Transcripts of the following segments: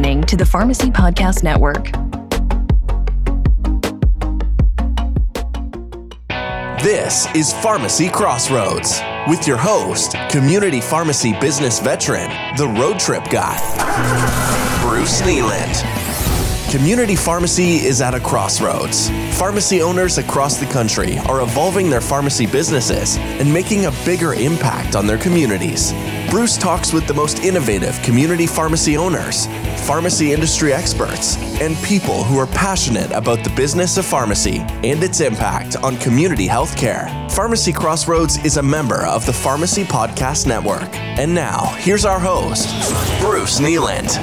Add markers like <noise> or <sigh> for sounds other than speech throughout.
listening to the Pharmacy Podcast Network. This is Pharmacy Crossroads with your host, community pharmacy business veteran, the road trip guy, Bruce Kneeland. Community pharmacy is at a crossroads. Pharmacy owners across the country are evolving their pharmacy businesses and making a bigger impact on their communities. Bruce talks with the most innovative community pharmacy owners, pharmacy industry experts, and people who are passionate about the business of pharmacy and its impact on community healthcare. Pharmacy Crossroads is a member of the Pharmacy Podcast Network. And now, here's our host, Bruce Kneeland.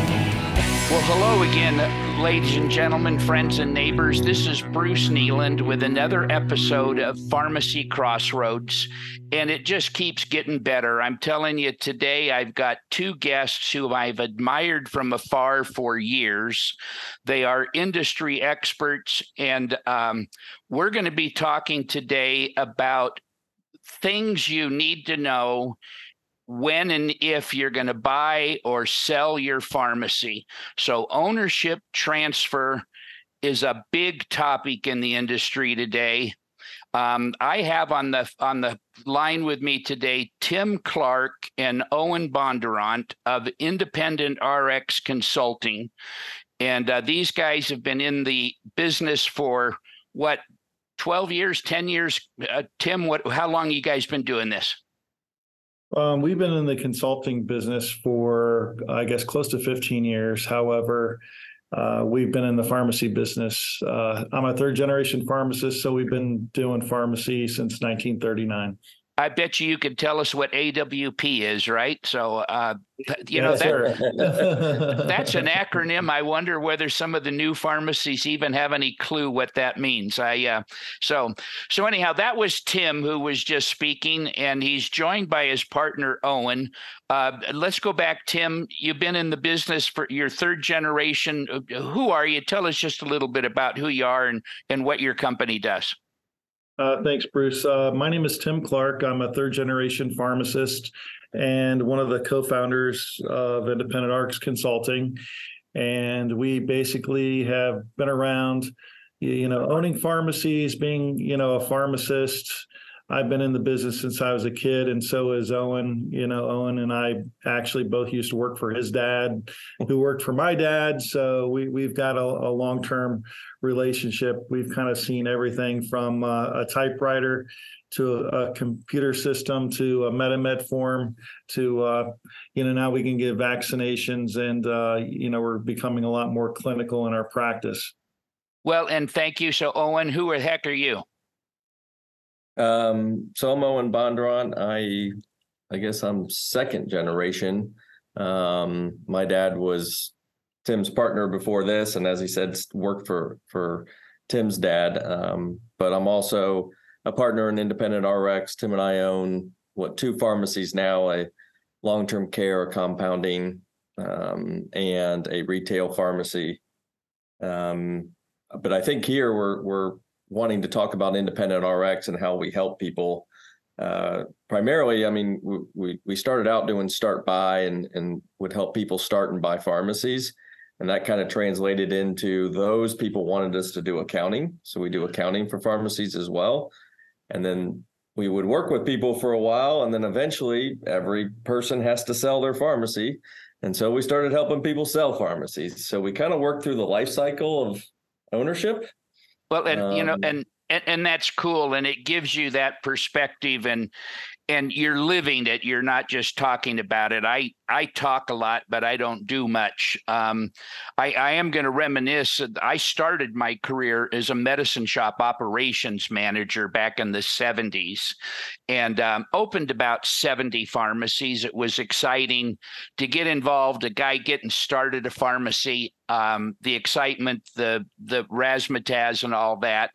Well, hello again, ladies and gentlemen, friends and neighbors. This is Bruce Kneeland with another episode of Pharmacy Crossroads, and it just keeps getting better. I'm telling you, today I've got two guests who I've admired from afar for years. They are industry experts, and um, we're going to be talking today about things you need to know when and if you're going to buy or sell your pharmacy. So, ownership transfer is a big topic in the industry today. Um, I have on the on the line with me today Tim Clark and Owen BonDurant of Independent RX Consulting, and uh, these guys have been in the business for what 12 years 10 years uh, tim what how long you guys been doing this um, we've been in the consulting business for, I guess, close to 15 years. However, uh, we've been in the pharmacy business. Uh, I'm a third generation pharmacist, so we've been doing pharmacy since 1939. I bet you you could tell us what AWP is, right? So, uh, you know, that, <laughs> that's an <laughs> acronym. I wonder whether some of the new pharmacies even have any clue what that means. I uh, so so anyhow, that was Tim who was just speaking, and he's joined by his partner Owen. Uh, let's go back, Tim. You've been in the business for your third generation. Who are you? Tell us just a little bit about who you are and and what your company does. Uh, thanks, Bruce. Uh, my name is Tim Clark. I'm a third generation pharmacist and one of the co founders of Independent RX Consulting. And we basically have been around, you know, owning pharmacies, being, you know, a pharmacist, I've been in the business since I was a kid, and so is Owen. You know, Owen and I actually both used to work for his dad, who worked for my dad. So we we've got a, a long term relationship. We've kind of seen everything from uh, a typewriter to a, a, computer system to a MetaMed form to uh, you know now we can give vaccinations, and uh, you know we're becoming a lot more clinical in our practice. Well, and thank you. So, Owen, who the heck are you? Um, so I'm Owen BonDurant. I I guess I'm second generation. Um, my dad was Tim's partner before this, and as he said, worked for for Tim's dad. Um, but I'm also a partner in Independent RX. Tim and I own what two pharmacies now: a long-term care, compounding, um, and a retail pharmacy. Um, but I think here we're we're wanting to talk about independent RX and how we help people. Uh, primarily, I mean, we we started out doing start buy and and would help people start and buy pharmacies, and that kind of translated into those people wanted us to do accounting, so we do accounting for pharmacies as well, and then we would work with people for a while, and then eventually every person has to sell their pharmacy, and so we started helping people sell pharmacies. So we kind of worked through the life cycle of ownership well, and um, you know, um, and, and and that's cool, and it gives you that perspective, and and you're living it. You're not just talking about it. I I talk a lot, but I don't do much. Um, I, I am going to reminisce. I started my career as a Medicine Shoppe operations manager back in the 70s and um, opened about 70 pharmacies. It was exciting to get involved, a guy getting started a pharmacy, um, the excitement, the, the razzmatazz, and all that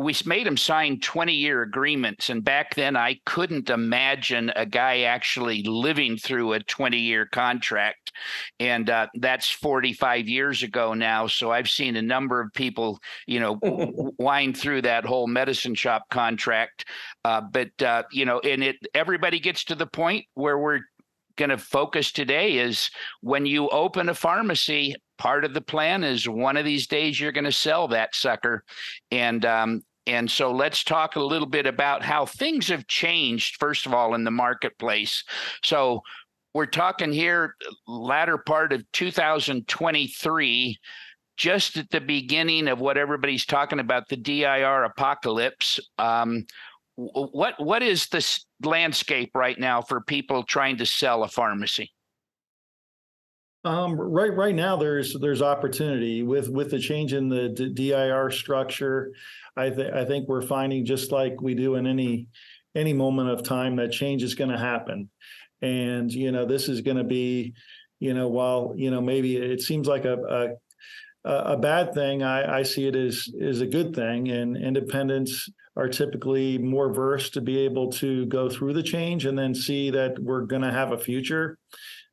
we made him sign 20 year agreements. And back then, I couldn't imagine a guy actually living through a 20 year contract. And uh, that's 45 years ago now. So I've seen a number of people, you know, <laughs> wind through that whole Medicine Shoppe contract. Uh, but, uh, you know, and it everybody gets to the point where we're going to focus today is when you open a pharmacy part of the plan is one of these days you're going to sell that sucker, and um, and so let's talk a little bit about how things have changed. First of all, in the marketplace. So we're talking here latter part of 2023 just at the beginning of what everybody's talking about the DIR apocalypse um, what what is this landscape right now for people trying to sell a pharmacy um, right right now there's there's opportunity with with the change in the DIR structure. I th- i think we're finding just like we do in any any moment of time that change is going to happen. And you know this is going to be you know while you know maybe it seems like a a, a bad thing I, I see it as is a good thing. And independents are typically more versed to be able to go through the change and then see that we're going to have a future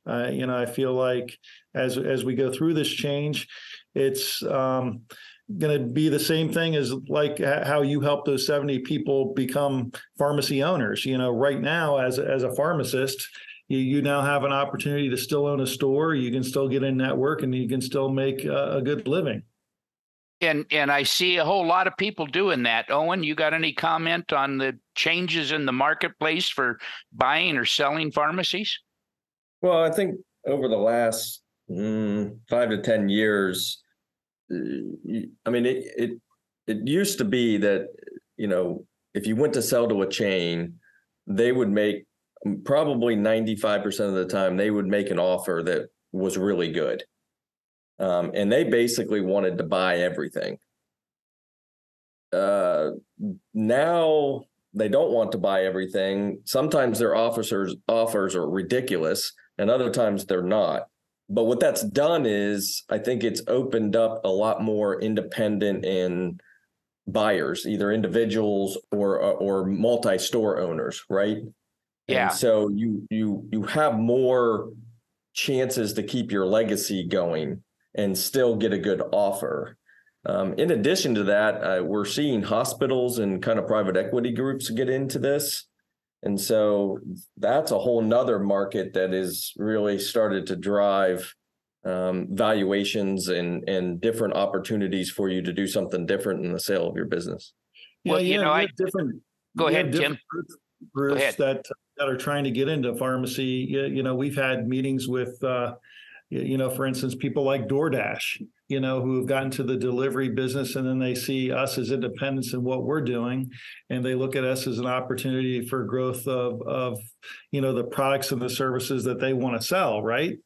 uh, you know i feel like as as we go through this change it's um, going to be the same thing as like how you help those 70 people become pharmacy owners. You know right now as as a pharmacist you, you now have an opportunity to still own a store. You can still get in network and you can still make a, a good living. And and i see a whole lot of people doing that. Owen you got any comment on the changes in the marketplace for buying or selling pharmacies well i think over the last mm, five to ten years I mean, it it it used to be that you know if you went to sell to a chain, they would make probably ninety five percent of the time they would make an offer that was really good, um, and they basically wanted to buy everything. Uh, now they don't want to buy everything. Sometimes their officers offers are ridiculous, and other times they're not but what that's done is I think it's opened up a lot more independent and buyers, either individuals or uh, or multi-store owners, right? Yeah. And so you you you have more chances to keep your legacy going and still get a good offer. Um, in addition to that, uh, we're seeing hospitals and kind of private equity groups get into this. And so that's a whole nother market that is really started to drive um, valuations and and different opportunities for you to do something different in the sale of your business. Yeah, well, you know, I different. Go ahead, Tim. Groups that that are trying to get into pharmacy. You, you know, we've had meetings with uh, you know, for instance, people like DoorDash, you know, who have gotten to the delivery business and then they see us as independents in what we're doing, and they look at us as an opportunity for growth of, of you know, the products and the services that they want to sell, right?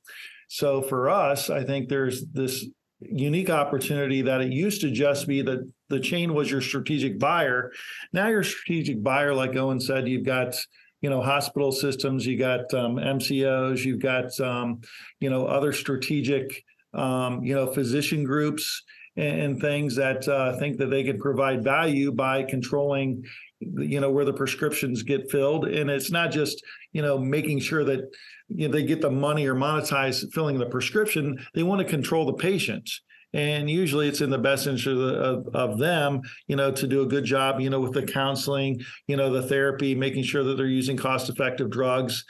So for us, I think there's this unique opportunity that it used to just be that the chain was your strategic buyer. Now your strategic buyer, like Owen said, you've got you know hospital systems you got um, MCOs you've got um, you know other strategic um, you know physician groups and, and things that uh, think that they can provide value by controlling you know where the prescriptions get filled. And it's not just you know making sure that you know, they get the money or monetize filling the prescription. They want to control the patient and usually it's in the best interest of, of, them you know to do a good job you know with the counseling you know the therapy making sure that they're using cost effective drugs.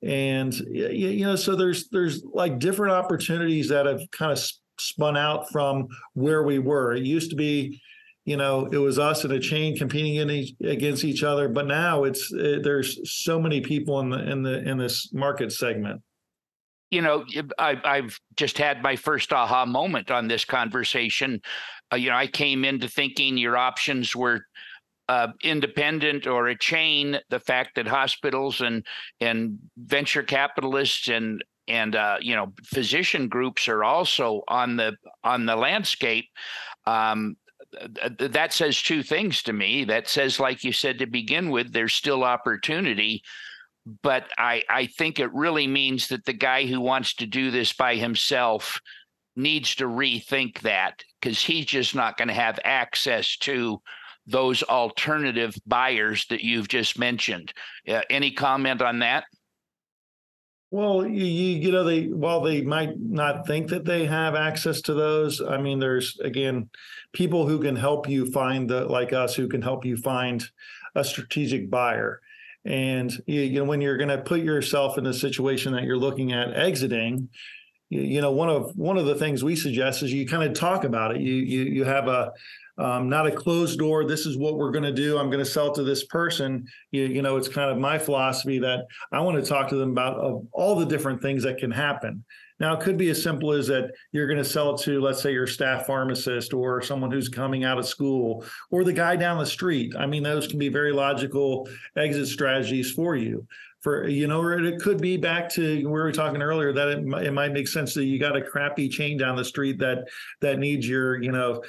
And you know so there's there's like different opportunities that have kind of spun out from where we were. It used to be you know it was us and a chain competing in each, against each other but now it's it, there's so many people in the in the in this market segment you know, I, I've just had my first aha moment on this conversation. Uh, you know, I came into thinking your options were uh, independent or a chain. The fact that hospitals and and venture capitalists and and uh, you know physician groups are also on the on the landscape. Um, that says two things to me. That says, like you said to begin with, there's still opportunity but I, I think it really means that the guy who wants to do this by himself needs to rethink that because he's just not going to have access to those alternative buyers that you've just mentioned. Uh, any comment on that? Well, you, you know they while they might not think that they have access to those, I mean, there's again people who can help you find the like us who can help you find a strategic buyer and you, know, when you're going to put yourself in a situation that you're looking at exiting, you, you know one of one of the things we suggest is you kind of talk about it. You you you have a um, not a closed door. This is what we're going to do. I'm going to sell to this person. You, you know, it's kind of my philosophy that I want to talk to them about all the different things that can happen. Now, it could be as simple as that you're going to sell it to, let's say, your staff pharmacist or someone who's coming out of school or the guy down the street. I mean, those can be very logical exit strategies for you. For you know, or it could be back to where we were talking earlier that it, it might make sense that you got a crappy chain down the street that that needs your you know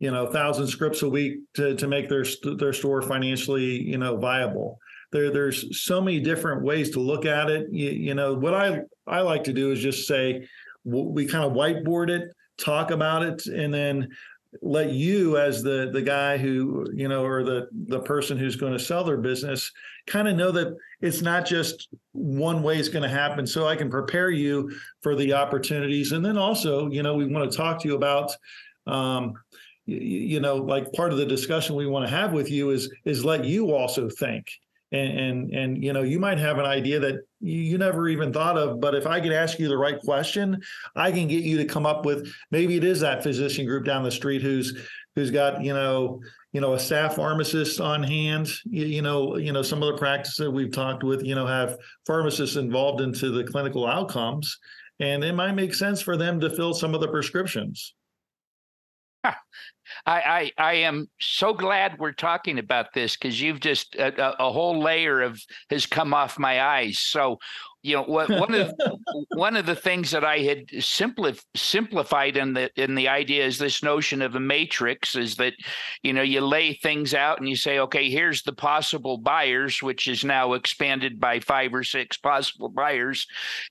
you know thousand scripts a week to to make their their store financially you know viable. There there's so many different ways to look at it. You, you know what i i like to do is just say we kind of whiteboard it talk about it and then let you as the the guy who you know or the the person who's going to sell their business kind of know that it's not just one way is going to happen. So i can prepare you for the opportunities. And then also you know we want to talk to you about um, you know like part of the discussion we want to have with you is is let you also think and and and you know you might have an idea that you, you never even thought of but if i could ask you the right question i can get you to come up with maybe it is that physician group down the street who's who's got you know you know a staff pharmacist on hand you, you know you know some of the practices we've talked with you know have pharmacists involved into the clinical outcomes. And it might make sense for them to fill some of the prescriptions <laughs> I, I, I am so glad we're talking about this because you've just uh, a, a, whole layer of has come off my eyes. So, you know, what, one of one of the things that I had simplif- simplified in the in the idea is this notion of a matrix is that, you know, you lay things out and you say, okay, here's the possible buyers, which is now expanded by five or six possible buyers,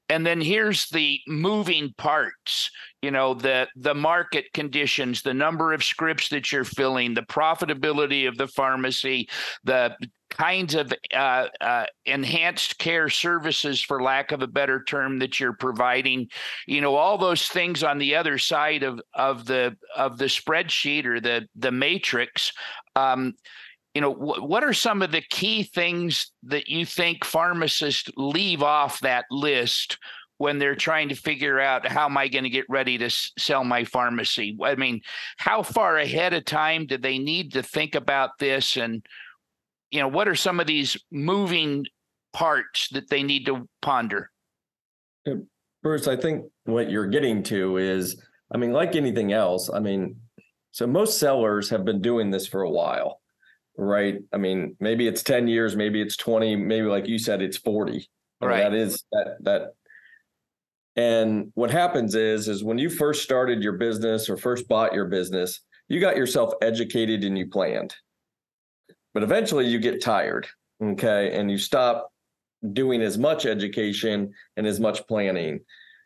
and then here's the moving parts you know the the market conditions the number of scripts that you're filling the profitability of the pharmacy the kinds of uh, uh, enhanced care services for lack of a better term that you're providing you know all those things on the other side of of the of the spreadsheet or the the matrix um, you know wh- what are some of the key things that you think pharmacists leave off that list when they're trying to figure out how am I going to get ready to s- sell my pharmacy? I mean, how far ahead of time do they need to think about this? And, you know, what are some of these moving parts that they need to ponder? Uh, Bruce, I think what you're getting to is, I mean, like anything else, I mean, so most sellers have been doing this for a while, right? I mean, maybe it's 10 years, maybe it's 20, maybe like you said, it's 40. I mean, Right. that is that that and what happens is, is when you first started your business or first bought your business, you got yourself educated and you planned. But eventually you get tired, okay, and you stop doing as much education and as much planning.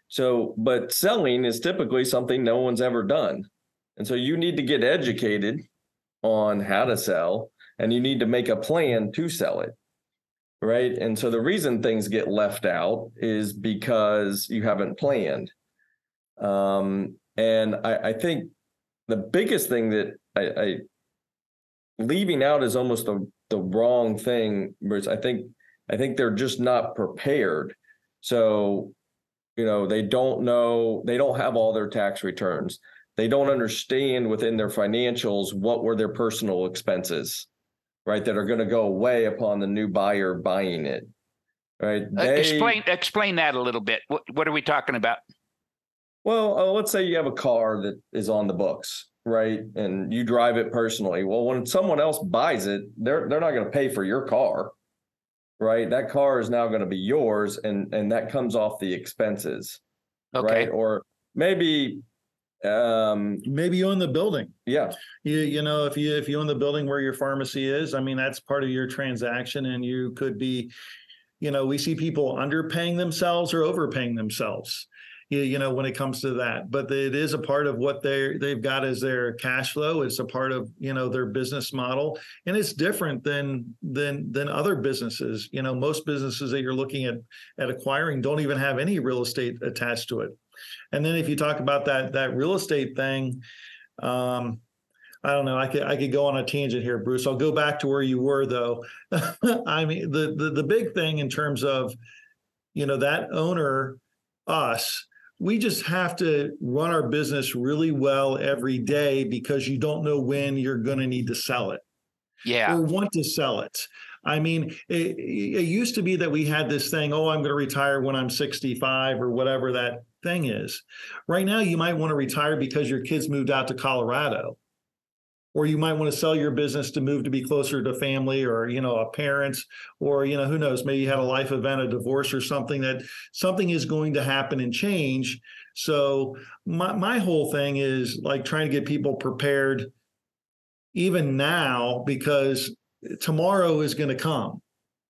So, but selling is typically something no one's ever done. And so you need to get educated on how to sell and you need to make a plan to sell it right? And so the reason things get left out is because you haven't planned. Um, and I, I think the biggest thing that I, I leaving out is almost the the wrong thing. Whereas I think I think they're just not prepared. So, you know, they don't know, they don't have all their tax returns. They don't understand within their financials what were their personal expenses right, that are going to go away upon the new buyer buying it. Right. Uh, explain explain that a little bit. What what are we talking about? Well, uh, let's say you have a car that is on the books, right? And you drive it personally. Well, when someone else buys it, they're they're not going to pay for your car. Right? That car is now going to be yours and and that comes off the expenses, Okay. right? Or maybe um maybe you own the building yeah, you you know if you if you own the building where your pharmacy is i mean that's part of your transaction and you could be you know we see people underpaying themselves or overpaying themselves you, know when it comes to that but it is a part of what they they've got as their cash flow it's a part of you know their business model and it's different than than than other businesses you know most businesses that you're looking at at acquiring don't even have any real estate attached to it and then if you talk about that that real estate thing um I don't know. I could I could go on a tangent here, Bruce. I'll go back to where you were though. <laughs> I mean, the, the the big thing in terms of, you know, that owner, us, we just have to run our business really well every day because you don't know when you're going to need to sell it yeah or want to sell it I mean, it, it, used to be that we had this thing, oh, I'm going to retire when I'm 65 or whatever that thing is. Right now, you might want to retire because your kids moved out to Colorado. Or you might want to sell your business to move to be closer to family or, you know, a parent, or, you know, who knows, maybe you had a life event, a divorce or something that something is going to happen and change. So my, my whole thing is like trying to get people prepared even now because tomorrow is going to come.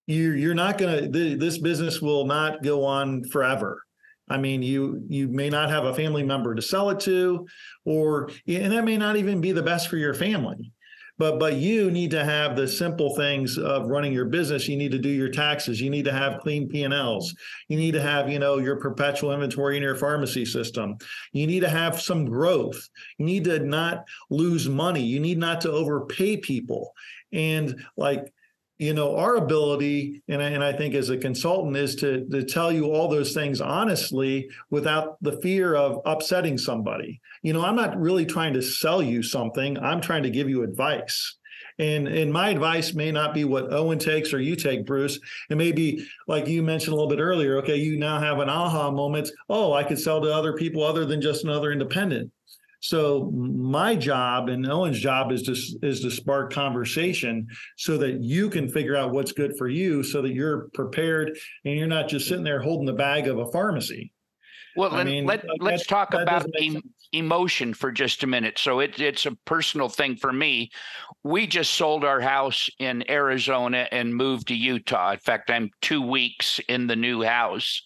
You you're not going to this business will not go on forever. I mean, you you may not have a family member to sell it to, or and that may not even be the best for your family. But but you need to have the simple things of running your business. You need to do your taxes. You need to have clean P&Ls. You need to have, you know, your perpetual inventory in your pharmacy system. You need to have some growth. You need to not lose money. You need not to overpay people and like you know our ability and I, and I think as a consultant is to to tell you all those things honestly without the fear of upsetting somebody. You know i'm not really trying to sell you something. I'm trying to give you advice. And and my advice may not be what owen takes or you take bruce. It may be like you mentioned a little bit earlier okay you now have an aha moment. Oh i could sell to other people other than just another independent so my job and Owen's job is to is to spark conversation so that you can figure out what's good for you, so that you're prepared and you're not just sitting there holding the bag of a pharmacy. Well, I mean, let, let's talk about em- emotion for just a minute. So it, it's a personal thing for me. We just sold our house in Arizona and moved to Utah. In fact, I'm two weeks in the new house.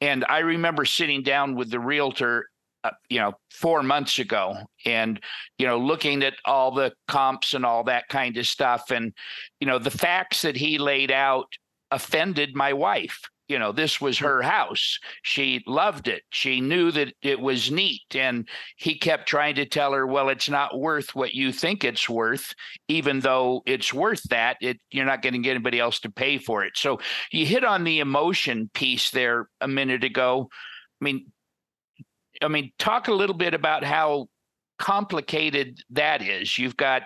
And I remember sitting down with the realtor uh, you know four months ago and you know looking at all the comps and all that kind of stuff. And you know the facts that he laid out offended my wife. You know this was her house. She loved it. She knew that it was neat. And he kept trying to tell her well it's not worth what you think it's worth. Even though it's worth that it you're not going to get anybody else to pay for it. So you hit on the emotion piece there a minute ago. I mean I mean, talk a little bit about how complicated that is. You've got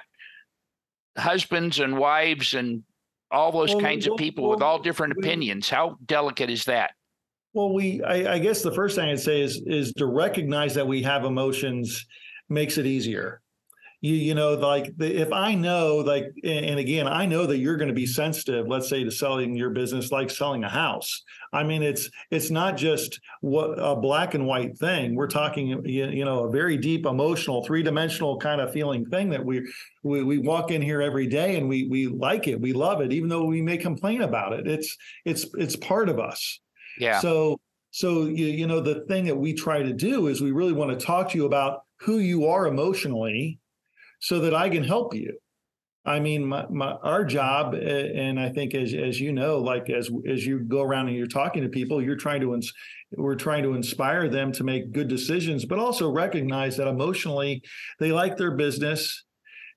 husbands and wives and all those well, kinds well, of people well, with all different opinions. How delicate is that? Well, we I, I, guess the first thing I'd say is is to recognize that we have emotions makes it easier you you know like the, if i know like and again i know that you're going to be sensitive let's say to selling your business like selling a house. I mean it's it's not just what a black and white thing. We're talking you know a very deep emotional three-dimensional kind of feeling thing that we we, we walk in here every day and we we like it we love it even though we may complain about it. It's it's it's part of us. Yeah. So so you, you know the thing that we try to do is we really want to talk to you about who you are emotionally so that I can help you. I mean, my, my, our job, and I think as as you know, like as as you go around and you're talking to people, you're trying to ins- we're trying to inspire them to make good decisions, but also recognize that emotionally they like their business.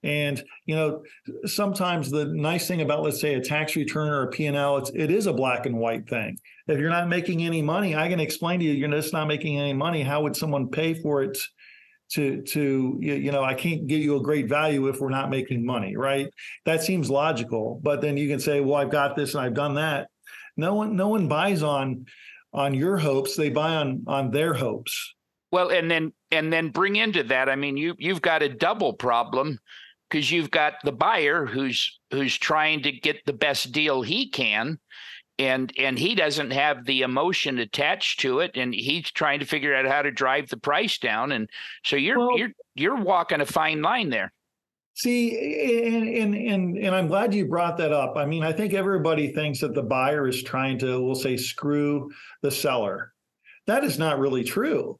And you know, sometimes the nice thing about, let's say, a tax return or a P&L, it's it is a black and white thing. If you're not making any money, I can explain to you, you're just not making any money. How would someone pay for it? To to you know i can't give you a great value if we're not making money right? That seems logical but then you can say well i've got this and i've done that. No one no one buys on on your hopes. They buy on on their hopes. Well and then and then bring into that i mean you you've got a double problem because you've got the buyer who's who's trying to get the best deal he can and and he doesn't have the emotion attached to it and he's trying to figure out how to drive the price down and so you're well, you're you're walking a fine line there. See and, and and and i'm glad you brought that up. I mean i think everybody thinks that the buyer is trying to we'll say screw the seller. That is not really true.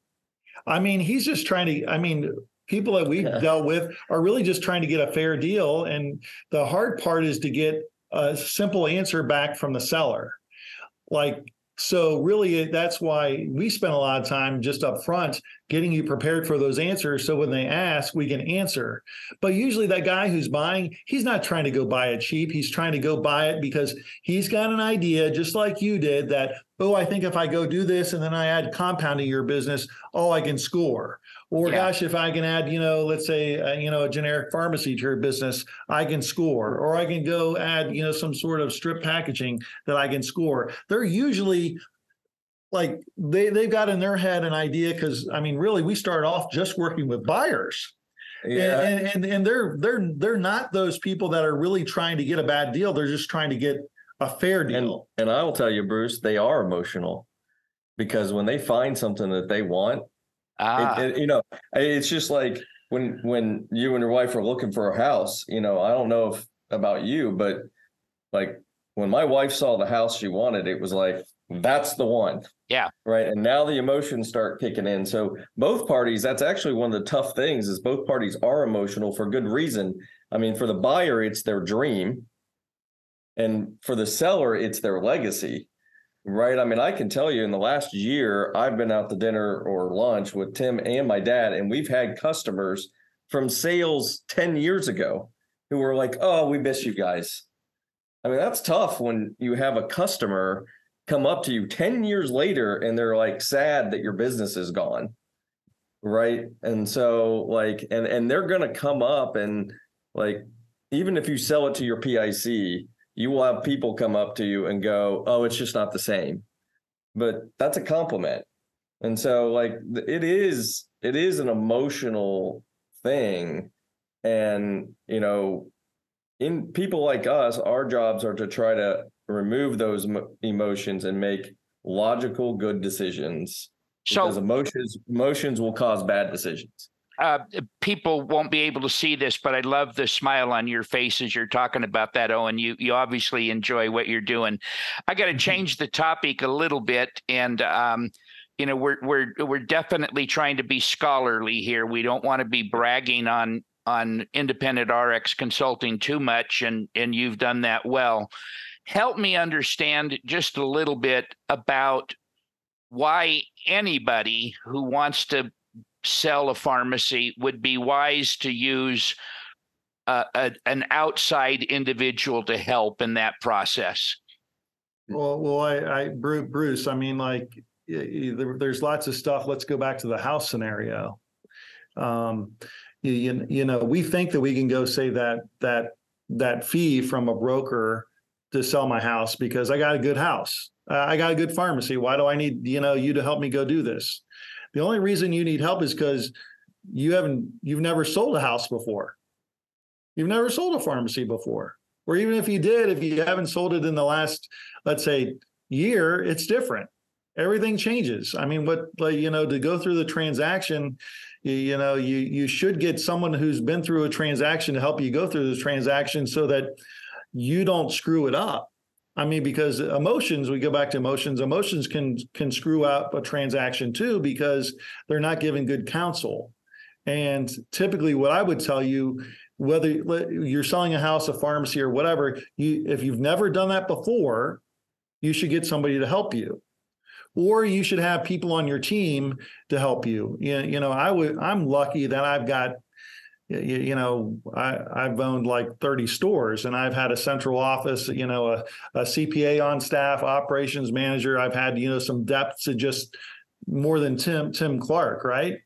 I mean he's just trying to i mean people that we've yeah. dealt with are really just trying to get a fair deal and the hard part is to get a simple answer back from the seller. Like, so really that's why we spend a lot of time just up front getting you prepared for those answers. So when they ask, we can answer. But usually that guy who's buying, he's not trying to go buy it cheap. He's trying to go buy it because he's got an idea, just like you did, that oh, I think if I go do this and then I add compounding your business, oh, I can score. Or Yeah. gosh, if I can add, you know, let's say, uh, you know, a generic pharmacy to your business, I can score. Or I can go add, you know, some sort of strip packaging that I can score. They're usually like they they've got in their head an idea because I mean, really, we start off just working with buyers. Yeah. And, and and they're they're they're not those people that are really trying to get a bad deal. They're just trying to get a fair And deal. and I will tell you, Bruce, they are emotional because when they find something that they want, Ah, it, it- you know, it's just like when when you and your wife are looking for a house. You know, I don't know if about you, but like when my wife saw the house she wanted, it was like that's the one. Yeah. Right. And now the emotions start kicking in. So both parties, that's actually one of the tough things is both parties are emotional for good reason. I mean, for the buyer, it's their dream. And for the seller, it's their legacy. Right. I mean, I can tell you in the last year, I've been out to dinner or lunch with Tim and my dad, and we've had customers from sales 10 years ago who were like, oh, we miss you guys. I mean, that's tough when you have a customer come up to you 10 years later and they're like sad that your business is gone. Right. And so, like, and, and they're to come up and, like, even if you sell it to your PIC, you will have people come up to you and go, "Oh, it's just not the same." But that's a compliment. And so like it is it is an emotional thing and you know in people like us our jobs are to try to remove those emotions and make logical good decisions because emotions emotions will cause bad decisions. Uh, people won't be able to see this, but I love the smile on your face as you're talking about that, Owen. You you obviously enjoy what you're doing. I got to change the topic a little bit, and um, you know we're we're we're definitely trying to be scholarly here. We don't want to be bragging on on independent RX consulting too much, and and you've done that well. Help me understand just a little bit about why anybody who wants to sell a pharmacy would be wise to use uh, a, an outside individual to help in that process. Well, well, I, I, Bruce, I mean, like, there's lots of stuff. Let's go back to the house scenario. Um, you, you, know, we think that we can go say that that that fee from a broker to sell my house because I got a good house. Uh, I got a good pharmacy. Why do I need you know you to help me go do this? The only reason you need help is because you haven't you've never sold a house before. You've never sold a pharmacy before. Or even if you did, if you haven't sold it in the last, let's say, year, it's different. Everything changes. I mean, what like you know, to go through the transaction, you, you know, you you should get someone who's been through a transaction to help you go through this transaction so that you don't screw it up. I mean, because emotions, we go back to emotions, emotions can can screw up a transaction too because they're not given good counsel. And typically what I would tell you, whether you're selling a house, a pharmacy, or whatever, you if you've never done that before, you should get somebody to help you. Or you should have people on your team to help you. You, you know, I would I'm lucky that I've got you, you know, I, I've owned like 30 stores and I've had a central office, you know, a, a CPA on staff, operations manager. I've had, you know, some depth to just more than Tim, Tim Clark, right?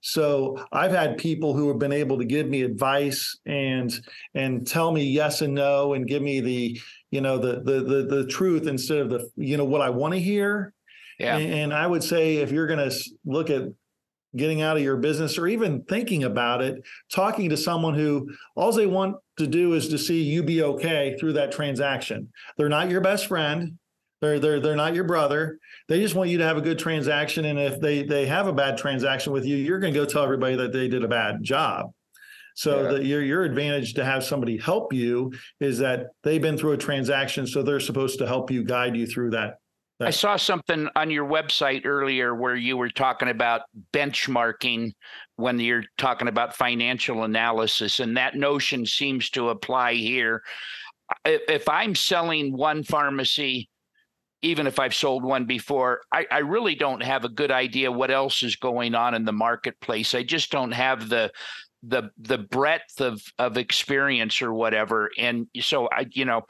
So I've had people who have been able to give me advice and and tell me yes and no and give me the you know the the the, the truth instead of the you know what I want to hear. Yeah. And, and I would say if you're going to look at getting out of your business or even thinking about it, talking to someone who all they want to do is to see you be okay through that transaction. They're not your best friend. They're they're they're not your brother. They just want you to have a good transaction. And if they they have a bad transaction with you, you're going to go tell everybody that they did a bad job. So Yeah. that your your advantage to have somebody help you is that they've been through a transaction, so they're supposed to help you guide you through that. I saw something on your website earlier where you were talking about benchmarking when you're talking about financial analysis, and that notion seems to apply here. If, if I'm selling one pharmacy, even if I've sold one before, I, I really don't have a good idea what else is going on in the marketplace. I just don't have the the the breadth of of experience or whatever. And so i you know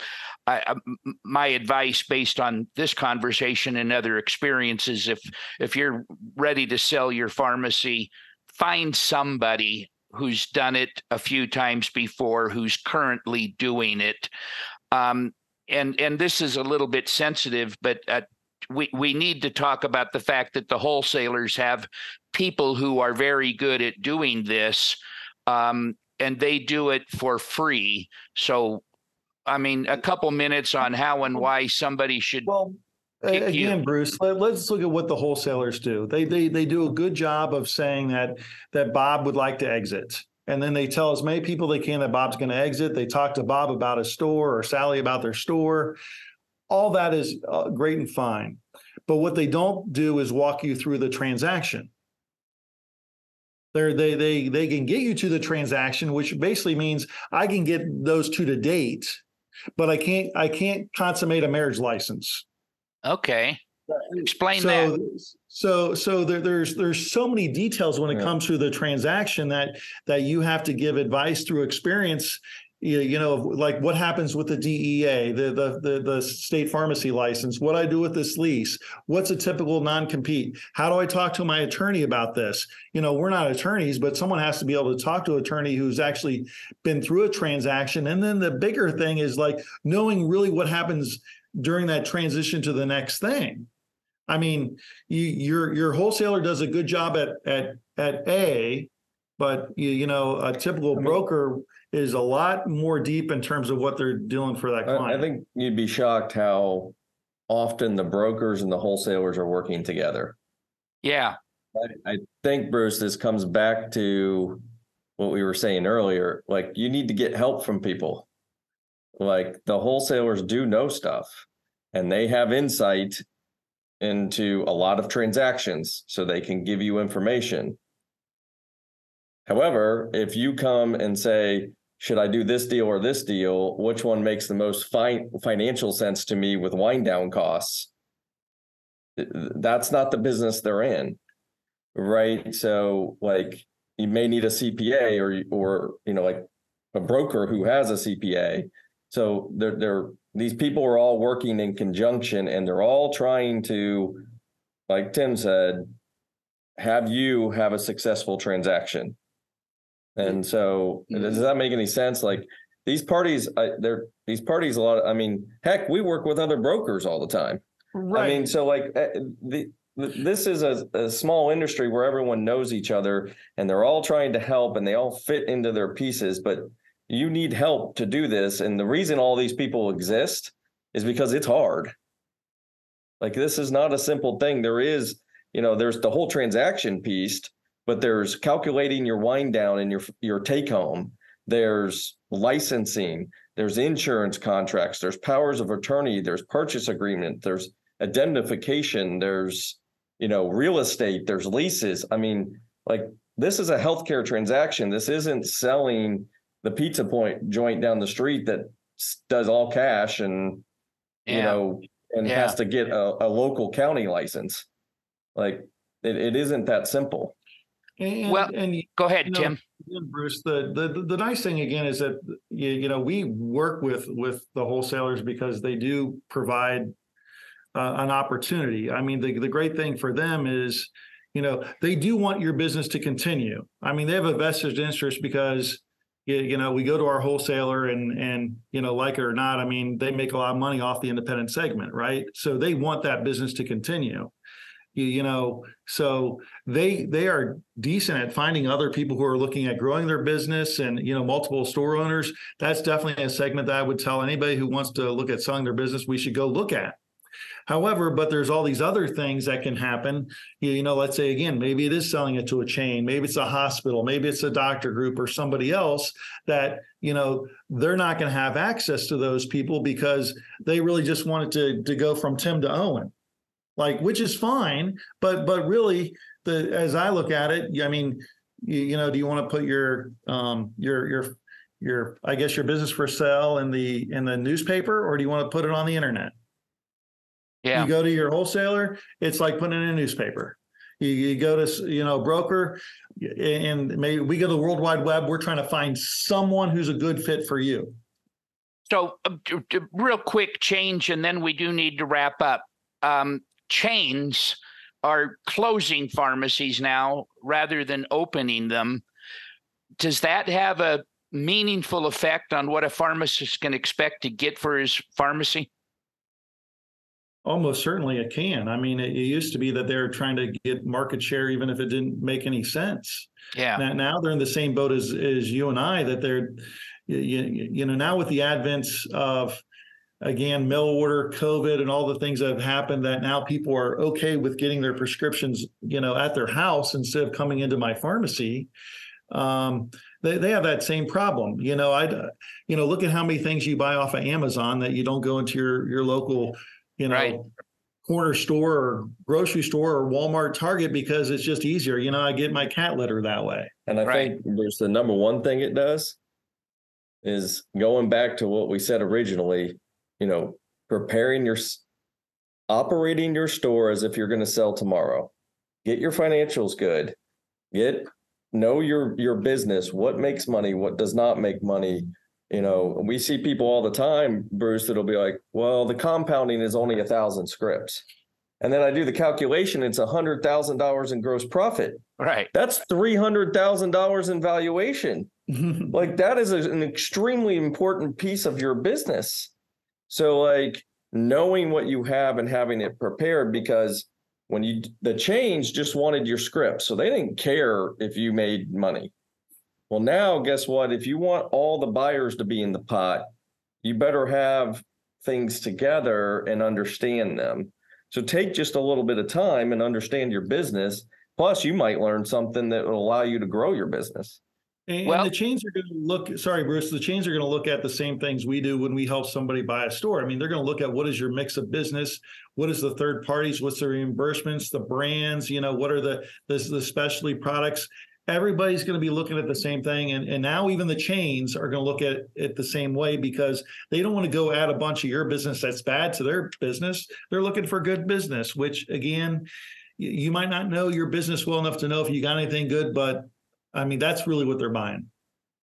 I, I, my advice based on this conversation and other experiences if if you're ready to sell your pharmacy find somebody who's done it a few times before who's currently doing it. Um, and and this is a little bit sensitive but uh, we we need to talk about the fact that the wholesalers have people who are very good at doing this um, and they do it for free. So, I mean, a couple minutes on how and why somebody should. Well, again, you. Bruce, let, us look at what the wholesalers do. They they they do a good job of saying that that Bob would like to exit. And then they tell as many people they can that Bob's going to exit. They talk to Bob about his store or Sally about their store. All that is uh, great and fine. But what they don't do is walk you through the transaction. They're, they they they can get you to the transaction, which basically means I can get those two to date, but I can't I can't consummate a marriage license. Okay, explain so, that. So so there, there's there's so many details when it yeah. comes to the transaction that that you have to give advice through experience you know, like what happens with the DEA, the, the the the state pharmacy license, what I do with this lease, what's a typical non-compete? How do I talk to my attorney about this? You know, we're not attorneys, but someone has to be able to talk to an attorney who's actually been through a transaction. And then the bigger thing is like knowing really what happens during that transition to the next thing. I mean, you, your your wholesaler does a good job at at at A, but you, you know, a typical broker is a lot more deep in terms of what they're doing for that client. I, I think you'd be shocked how often the brokers and the wholesalers are working together. Yeah. I, I think Bruce, this comes back to what we were saying earlier. Like you need to get help from people. Like the wholesalers do know stuff and they have insight into a lot of transactions so they can give you information. However, if you come and say, should I do this deal or this deal? Which one makes the most fi- financial sense to me with wind down costs? That's not the business they're in, right? So, like, you may need a CPA or or you know, like a broker who has a CPA. So they're they're these people are all working in conjunction, and they're all trying to, like Tim said, have you have a successful transaction and so, mm-hmm. does that make any sense? Like these parties, I, they're these parties. A lot. Of, I mean, heck, we work with other brokers all the time. Right. I mean, so like eh, the this is a, a, small industry where everyone knows each other and they're all trying to help and they all fit into their pieces but you need help to do this and the reason all these people exist is because it's hard like this is not a simple thing there is you know there's the whole transaction piece but there's calculating your wind down and your your take home. There's licensing. There's insurance contracts. There's powers of attorney. There's purchase agreement. There's identification. There's you know real estate. There's leases. I mean like this is a healthcare transaction. This isn't selling the pizza point joint down the street that does all cash and yeah. you know and yeah. has to get a, a local county license. Like it, it isn't that simple and, well, and go ahead, you know, Tim. Bruce, the, the the nice thing again is that you, you know we work with with the wholesalers because they do provide uh, an opportunity. I mean, the the great thing for them is, you know, they do want your business to continue. I mean, they have a vested interest because you, you know we go to our wholesaler and and you know like it or not, I mean, they make a lot of money off the independent segment, right? So they want that business to continue you, you know so they they are decent at finding other people who are looking at growing their business and you know multiple store owners. That's definitely a segment that i would tell anybody who wants to look at selling their business we should go look at. However, but there's all these other things that can happen. You, know, let's say again, maybe it is selling it to a chain, maybe it's a hospital, maybe it's a doctor group or somebody else that, you know, they're not going to have access to those people because they really just wanted to, to go from Tim to Owen like which is fine but but really the as i look at it i mean you, you know do you want to put your um your your your i guess your business for sale in the in the newspaper or do you want to put it on the internet yeah you go to your wholesaler it's like putting in a newspaper You, you go to you know broker, and maybe we go to the World Wide Web. We're trying to find someone who's a good fit for you. So, uh, real quick change, and then we do need to wrap up. Um, chains are closing pharmacies now rather than opening them. Does that have a meaningful effect on what a pharmacist can expect to get for his pharmacy? Almost certainly it can. I mean, it, used to be that they were trying to get market share, even if it didn't make any sense. Yeah. Now, now they're in the same boat as as you and I. That they're, you, you know, now with the advent of again mail order covid and all the things that have happened that now people are okay with getting their prescriptions you know at their house instead of coming into my pharmacy um, they, they have that same problem you know i you know look at how many things you buy off of amazon that you don't go into your your local you know Right. corner store or grocery store or walmart target because it's just easier you know i get my cat litter that way And I Right. think there's the number one thing it does is going back to what we said originally, you know, preparing your operating your store as if you're going to sell tomorrow. Get your financials good. Get know your your business, what makes money, what does not make money. You know, we see people all the time, Bruce, that'll be like, well, the compounding is only a thousand scripts. And then I do the calculation, it's a hundred thousand dollars in gross profit. Right. That's three hundred thousand dollars in valuation. <laughs> Like that is a- an extremely important piece of your business. So like knowing what you have and having it prepared because when you the change just wanted your script. So they didn't care if you made money. Well, now guess what? If you want all the buyers to be in the pot, you better have things together and understand them. So take just a little bit of time and understand your business. Plus, you might learn something that will allow you to grow your business. And, Well- the chains are going to look. Sorry, Bruce. The chains are going to look at the same things we do when we help somebody buy a store. I mean, they're going to look at what is your mix of business, what is the third parties, what's the reimbursements, the brands. You know, what are the the, the specialty products. Everybody's going to be looking at the same thing, and and now even the chains are going to look at it the same way because they don't want to go add a bunch of your business that's bad to their business. They're looking for good business, which again, you, you might not know your business well enough to know if you got anything good, but I mean, that's really what they're buying.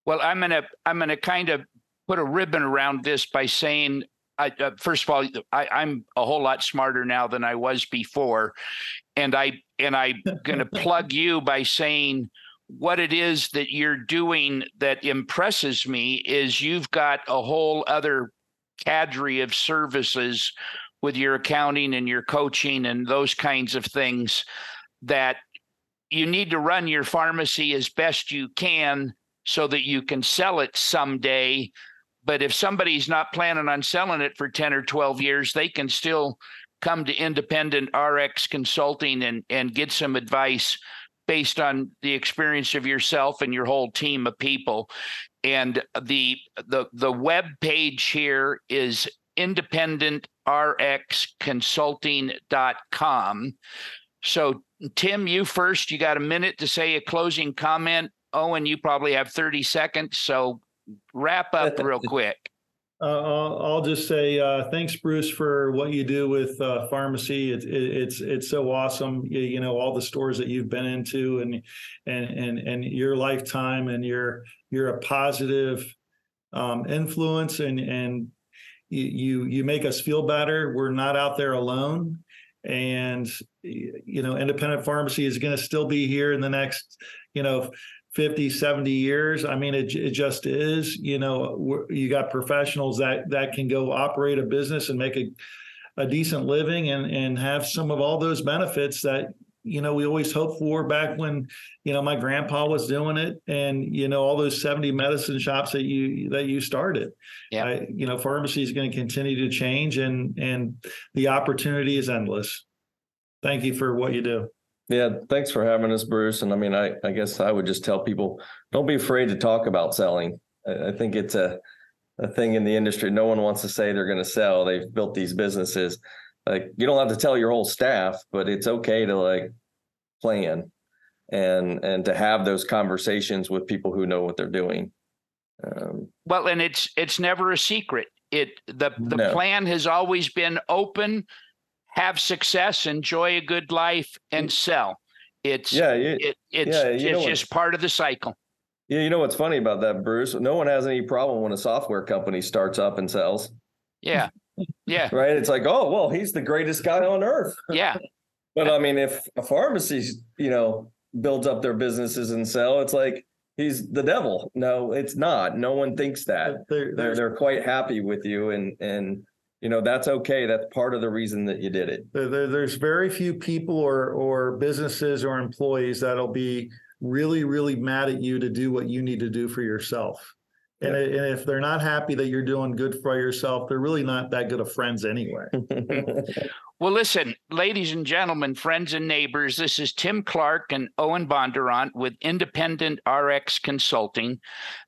Well, I'm gonna I'm gonna kind of put a ribbon around this by saying, I, uh, first of all, I, I'm a whole lot smarter now than I was before, and I and I'm gonna <laughs> plug you by saying what it is that you're doing that impresses me is you've got a whole other cadre of services with your accounting and your coaching and those kinds of things that you need to run your pharmacy as best you can so that you can sell it someday. But if somebody's not planning on selling it for 10 or 12 years, they can still come to independent RX consulting and, and get some advice based on the experience of yourself and your whole team of people. And the the the web page here is independentrxconsulting.com. So Tim, you first. You got a minute to say a closing comment. Owen, you probably have 30 seconds. So wrap up real quick. Uh, I'll, I'll just say uh, thanks, Bruce, for what you do with uh, pharmacy. It, it, it's it's so awesome. You, you know all the stores that you've been into, and and and and your lifetime, and you're you're a positive um, influence, and and you, you you make us feel better. We're not out there alone, and you know, independent pharmacy is going to still be here in the next, you know, 50 70 years. I mean it, it just is you know you got professionals that that can go operate a business and make a, a decent living and and have some of all those benefits that you know we always hoped for back when you know my grandpa was doing it and you know all those 70 Medicine Shoppes that you that you started Yeah. I, you know pharmacy is going to continue to change and and the opportunity is endless thank you for what you do Yeah, thanks for having us, Bruce. And I mean, I, I guess I would just tell people, don't be afraid to talk about selling. I, I think it's a, a thing in the industry. No one wants to say they're going to sell. They've built these businesses. Like you don't have to tell your whole staff, but it's okay to like plan and and to have those conversations with people who know what they're doing. Um, Well, and it's it's never a secret. It the the No. plan has always been open, have success, enjoy a good life, and sell. It's Yeah, you, it, it's yeah, it's just part of the cycle. yeah, you know what's funny about that, Bruce? No one has any problem when a software company starts up and sells, Yeah. Yeah. <laughs> right? It's like, oh, well, he's the greatest guy on earth. <laughs> Yeah. But I mean, if a pharmacy, you know, builds up their businesses and sell, it's like he's the devil. No, it's not. No one thinks that. There, They're they're quite happy with you, and and you know that's okay. That's part of the reason that you did it. There, there- there's very few people or or businesses or employees that'll be really really mad at you to do what you need to do for yourself. And, i- and if they're not happy that you're doing good for yourself, they're really not that good of friends anyway. <laughs> Well, listen, ladies and gentlemen, friends and neighbors, this is Tim Clark and Owen BonDurant with Independent RX Consulting.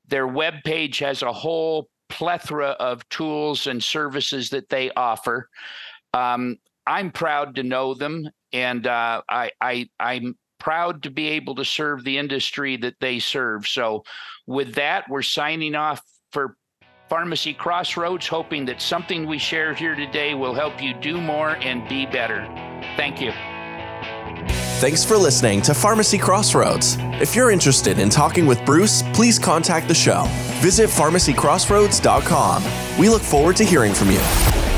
Their webpage has a whole plethora of tools and services that they offer. Um, I'm proud to know them, and uh, I, I, I'm proud to be able to serve the industry that they serve. So, with that, we're signing off for Pharmacy Crossroads, hoping that something we shared here today will help you do more and be better. Thank you. Thanks for listening to Pharmacy Crossroads. If you're interested in talking with Bruce, please contact the show. Visit pharmacycrossroads.com. We look forward to hearing from you.